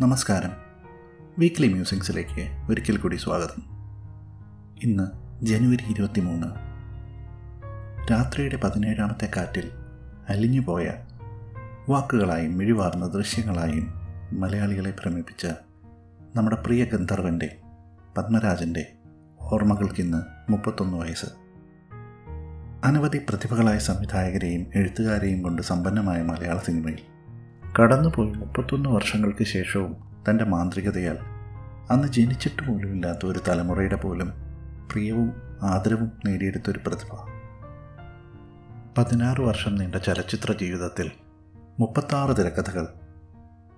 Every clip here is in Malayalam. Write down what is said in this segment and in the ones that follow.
നമസ്കാരം. വീക്ക്ലി മ്യൂസിക്സിലേക്ക് ഒരിക്കൽ കൂടി സ്വാഗതം. ഇന്ന് ജനുവരി ഇരുപത്തിമൂന്ന്. രാത്രിയുടെ പതിനേഴാമത്തെ കാറ്റിൽ അലിഞ്ഞുപോയ വാക്കുകളായും മിഴിവാർന്ന ദൃശ്യങ്ങളായും മലയാളികളെ ഭ്രമിപ്പിച്ച നമ്മുടെ പ്രിയ ഗന്ധർവന്റെ പത്മരാജന്റെ ഓർമ്മകൾക്കിന്ന് മുപ്പത്തൊന്ന് വയസ്സ്. അനവധി പ്രതിഭകളായ സംവിധായകരെയും എഴുത്തുകാരെയും കൊണ്ട് സമ്പന്നമായ മലയാള സിനിമയിൽ കടന്നുപോയി മുപ്പത്തൊന്ന് വർഷങ്ങൾക്ക് ശേഷവും തന്റെ മാന്ത്രികതയാൽ അന്ന് ജനിച്ചിട്ട് പോലുമില്ലാത്ത ഒരു തലമുറയുടെ പോലും പ്രിയവും ആദരവും നേടിയെടുത്ത ഒരു പ്രതിഭ. പതിനാറ് വർഷം നീണ്ട ചലച്ചിത്ര ജീവിതത്തിൽ മുപ്പത്താറ് തിരക്കഥകൾ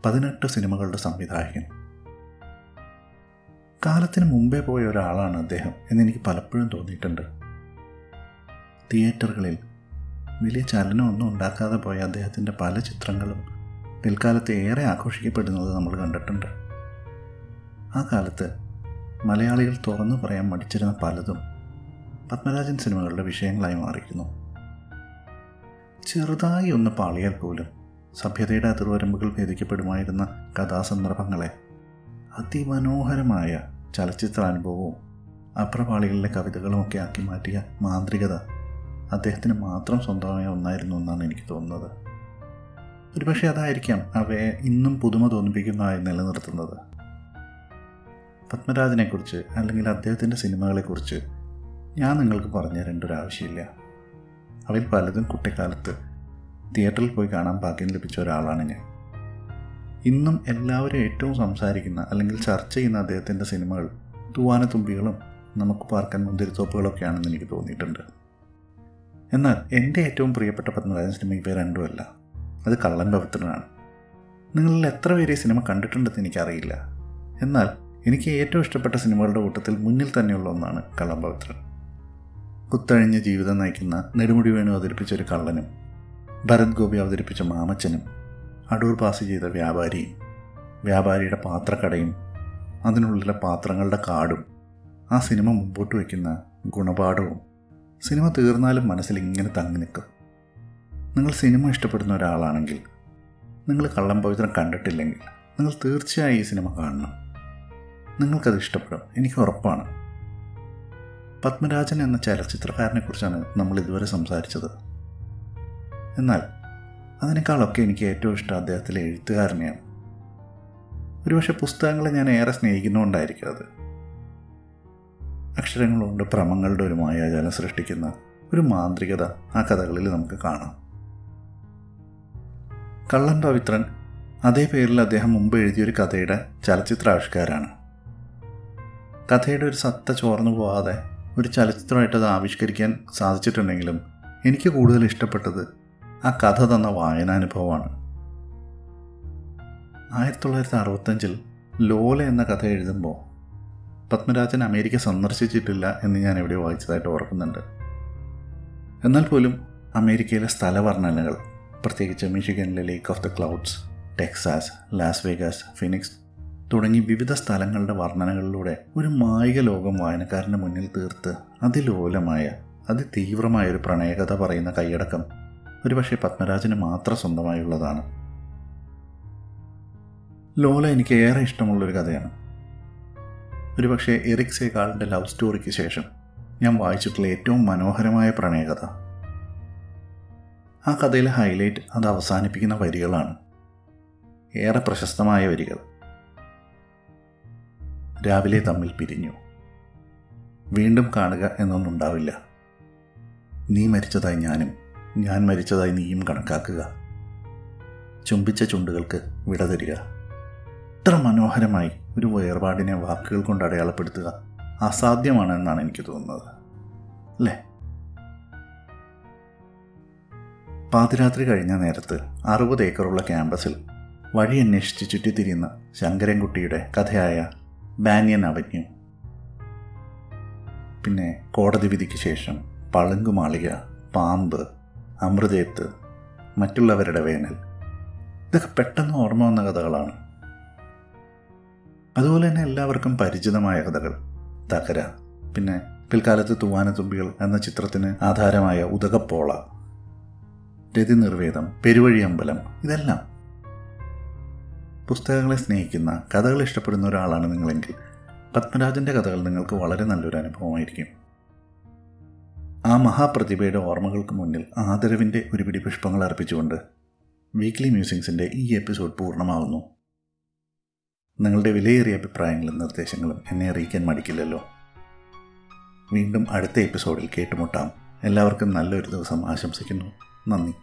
പതിനെട്ട് സിനിമകളുടെ സംവിധായകൻ. കാലത്തിന് മുമ്പേ പോയ ഒരാളാണ് അദ്ദേഹം എന്നെനിക്ക് പലപ്പോഴും തോന്നിയിട്ടുണ്ട്. തിയേറ്ററുകളിൽ വലിയ ചലനമൊന്നും ഉണ്ടാക്കാതെ പോയ അദ്ദേഹത്തിന്റെ പല ചിത്രങ്ങളും പിൽക്കാലത്ത് ഏറെ ആഘോഷിക്കപ്പെടുന്നത് നമ്മൾ കണ്ടിട്ടുണ്ട്. ആ കാലത്ത് മലയാളികൾ തുറന്നു പറയാൻ മടിച്ചിരുന്ന പലതും പത്മരാജൻ സിനിമകളുടെ വിഷയങ്ങളായി മാറിയിരുന്നു. ചെറുതായി ഒന്ന് പാളിയാൽ പോലും സഭ്യതയുടെ അതിർവരമ്പുകൾ ഭേദിക്കപ്പെടുമായിരുന്ന കഥാസന്ദർഭങ്ങളെ അതിമനോഹരമായ ചലച്ചിത്രാനുഭവവും അപ്രപാളികളിലെ കവിതകളുമൊക്കെ ആക്കി മാറ്റിയ മാന്ത്രികത അദ്ദേഹത്തിന് മാത്രം സ്വന്തമായ ഒന്നായിരുന്നു എന്നാണ് എനിക്ക് തോന്നുന്നത്. ഒരുപക്ഷെ അതായിരിക്കാം അവയെ ഇന്നും പുതുമ തോന്നിപ്പിക്കുന്നതായി നിലനിർത്തുന്നത്. പത്മരാജനെക്കുറിച്ച് അല്ലെങ്കിൽ അദ്ദേഹത്തിന്റെ സിനിമകളെക്കുറിച്ച് ഞാൻ നിങ്ങൾക്ക് പറഞ്ഞു രണ്ടൊരാവശ്യമില്ല അവയിൽ പലതും കുട്ടിക്കാലത്ത് തിയേറ്ററിൽ പോയി കാണാൻ ഭാഗ്യം ലഭിച്ച ഒരാളാണ് ഞാൻ. ഇന്നും എല്ലാവരും ഏറ്റവും സംസാരിക്കുന്ന അല്ലെങ്കിൽ ചർച്ച ചെയ്യുന്ന അദ്ദേഹത്തിന്റെ സിനിമകൾ തൂവാനത്തുമ്പികളും നമുക്ക് പാർക്കാൻ മുന്തിരിത്തോപ്പുകളൊക്കെയാണെന്ന് എനിക്ക് തോന്നിയിട്ടുണ്ട്. എന്നാൽ എന്റെ ഏറ്റവും പ്രിയപ്പെട്ട പത്മരാജൻ സിനിമ ഇവ രണ്ടുമല്ല. അത് കള്ളൻ പവിത്രനാണ് നിങ്ങളിൽ എത്ര പേര് ഈ സിനിമ കണ്ടിട്ടുണ്ടെന്ന് എനിക്കറിയില്ല. എന്നാൽ എനിക്ക് ഏറ്റവും ഇഷ്ടപ്പെട്ട സിനിമകളുടെ കൂട്ടത്തിൽ മുന്നിൽ തന്നെയുള്ള ഒന്നാണ് കള്ളൻ പവിത്രൻ കുത്തഴിഞ്ഞ ജീവിതം നയിക്കുന്ന നെടുമുടി വേണു അവതരിപ്പിച്ച ഒരു കള്ളനും ഭരത് ഗോപി അവതരിപ്പിച്ച മാമച്ചനും അടൂർ പാസ് ചെയ്ത വ്യാപാരിയും വ്യാപാരിയുടെ പാത്രക്കടയും അതിനുള്ളിലെ പാത്രങ്ങളുടെ കാടും ആ സിനിമ മുമ്പോട്ട് വയ്ക്കുന്ന ഗുണപാഠവും സിനിമ തീർന്നാലും മനസ്സിൽ ഇങ്ങനെ തങ്ങി നിൽക്കും. നിങ്ങൾ സിനിമ ഇഷ്ടപ്പെടുന്ന ഒരാളാണെങ്കിൽ നിങ്ങൾ കള്ളം പവിത്രം കണ്ടിട്ടില്ലെങ്കിൽ നിങ്ങൾ തീർച്ചയായും ഈ സിനിമ കാണണം. നിങ്ങൾക്കത് ഇഷ്ടപ്പെടും. എനിക്ക് ഉറപ്പാണ്. പത്മരാജൻ എന്ന ചലച്ചിത്രകാരനെക്കുറിച്ചാണ് നമ്മൾ ഇതുവരെ സംസാരിച്ചത്. എന്നാൽ അതിനേക്കാളൊക്കെ എനിക്ക് ഏറ്റവും ഇഷ്ടം അദ്ദേഹത്തിലെ എഴുത്തുകാരനെയാണ്. ഒരുപക്ഷെ പുസ്തകങ്ങളെ ഞാൻ ഏറെ സ്നേഹിക്കുന്നുകൊണ്ടായിരിക്കും അത് അക്ഷരങ്ങളുണ്ട് ഭ്രമങ്ങളുടെ ഒരു മായാജാലം സൃഷ്ടിക്കുന്ന ഒരു മാന്ത്രികത ആ കഥകളിൽ നമുക്ക് കാണാം. കള്ളൻ പവിത്രൻ. അതേ പേരിൽ അദ്ദേഹം മുമ്പ് എഴുതിയൊരു കഥയുടെ ചലച്ചിത്ര ആവിഷ്കാരാണ് കഥയുടെ ഒരു സത്ത ചോർന്നു പോവാതെ ഒരു ചലച്ചിത്രമായിട്ട് അത് ആവിഷ്കരിക്കാൻ സാധിച്ചിട്ടുണ്ടെങ്കിലും എനിക്ക് കൂടുതൽ ഇഷ്ടപ്പെട്ടത് ആ കഥ തന്ന വായനാനുഭവമാണ്. ആയിരത്തി തൊള്ളായിരത്തി അറുപത്തഞ്ചിൽ ലോല എന്ന കഥ എഴുതുമ്പോൾ പത്മരാജൻ അമേരിക്ക സന്ദർശിച്ചിട്ടില്ല എന്ന് ഞാൻ ഇവിടെ വായിച്ചതായിട്ട് ഓർക്കുന്നുണ്ട്. എന്നാൽ പോലും അമേരിക്കയിലെ സ്ഥലവർണനകൾ പ്രത്യേകിച്ച് മിഷിഗനിലെ lake of the clouds Texas Las Vegas Phoenix തുടങ്ങി വിവിധ സ്ഥലങ്ങളുടെ വർണനകളിലൂടെ ഒരു മായിക ലോകം വായനക്കാരന്റെ മുന്നിൽ തീർത്ത് അതിലോലമായ അതിതീവ്രമായ ഒരു പ്രണയകഥ പറയുന്ന കൈയടക്കം ഒരുപക്ഷെ പത്മരാജന് മാത്രം സ്വന്തമായുള്ളതാണ്. ലോല എനിക്ക് ഏറെ ഇഷ്ടമുള്ളൊരു കഥയാണ്. ഒരുപക്ഷെ എറിക് സേകാളിന്റെ ലവ് സ്റ്റോറിക്ക് ശേഷം ഞാൻ വായിച്ചിട്ടുള്ള ഏറ്റവും മനോഹരമായ പ്രണയകഥ ആ കഥയിലെ ഹൈലൈറ്റ് അത് അവസാനിപ്പിക്കുന്ന വരികളാണ്. ഏറെ പ്രശസ്തമായ വരികൾ. രാവിലെ തമ്മിൽ പിരിഞ്ഞു. വീണ്ടും കാണുക എന്നൊന്നും ഉണ്ടാവില്ല നീ മരിച്ചതായി ഞാനും ഞാൻ മരിച്ചതായി നീയും കണക്കാക്കുക. ചുംബിച്ച ചുണ്ടുകൾക്ക് വിട തരിക. ഇത്ര മനോഹരമായി ഒരു വേർപാടിനെ വാക്കുകൾ കൊണ്ട് അടയാളപ്പെടുത്തുക അസാധ്യമാണ് എന്നാണ് എനിക്ക് തോന്നുന്നത്. അല്ലേ? പാതിരാത്രി കഴിഞ്ഞ നേരത്ത് അറുപത് ഏക്കറുള്ള ക്യാമ്പസിൽ വഴി അന്വേഷിച്ച് ചുറ്റിത്തിരിയുന്ന ശങ്കരൻകുട്ടിയുടെ കഥയായ ബാനിയൻ അവന്യൂ. പിന്നെ കോടതി വിധിക്ക് ശേഷം പളുങ്കുമാളിക പാമ്പ് അമൃതേത്ത് മറ്റുള്ളവരുടെ വേനൽ. ഇതൊക്കെ പെട്ടെന്ന് ഓർമ്മ വന്ന കഥകളാണ്. അതുപോലെ തന്നെ എല്ലാവർക്കും പരിചിതമായ കഥകൾ. തകര പിന്നെ പിൽക്കാലത്ത് തൂവാനത്തുമ്പികൾ എന്ന ചിത്രത്തിന് ആധാരമായ ഉദകപ്പോള രതി നിർവേദം പെരുവഴി അമ്പലം ഇതെല്ലാം. പുസ്തകങ്ങളെ സ്നേഹിക്കുന്ന കഥകൾ ഇഷ്ടപ്പെടുന്ന ഒരാളാണ് നിങ്ങളെങ്കിൽ പത്മരാജന്റെ കഥകൾ നിങ്ങൾക്ക് വളരെ നല്ലൊരു അനുഭവമായിരിക്കും. ആ മഹാപ്രതിഭയുടെ ഓർമ്മകൾക്ക് മുന്നിൽ ആദരവിന്റെ ഒരു പിടി പുഷ്പങ്ങൾ അർപ്പിച്ചുകൊണ്ട് വീക്ക്ലി മ്യൂസിങ്സിന്റെ ഈ എപ്പിസോഡ് പൂർണമാവുന്നു. നിങ്ങളുടെ വിലയേറിയ അഭിപ്രായങ്ങളും നിർദ്ദേശങ്ങളും എന്നെ അറിയിക്കാൻ മടിക്കില്ലല്ലോ. വീണ്ടും അടുത്ത എപ്പിസോഡിൽ കേട്ടുമുട്ടാം. എല്ലാവർക്കും നല്ലൊരു ദിവസം ആശംസിക്കുന്നു. നന്ദി.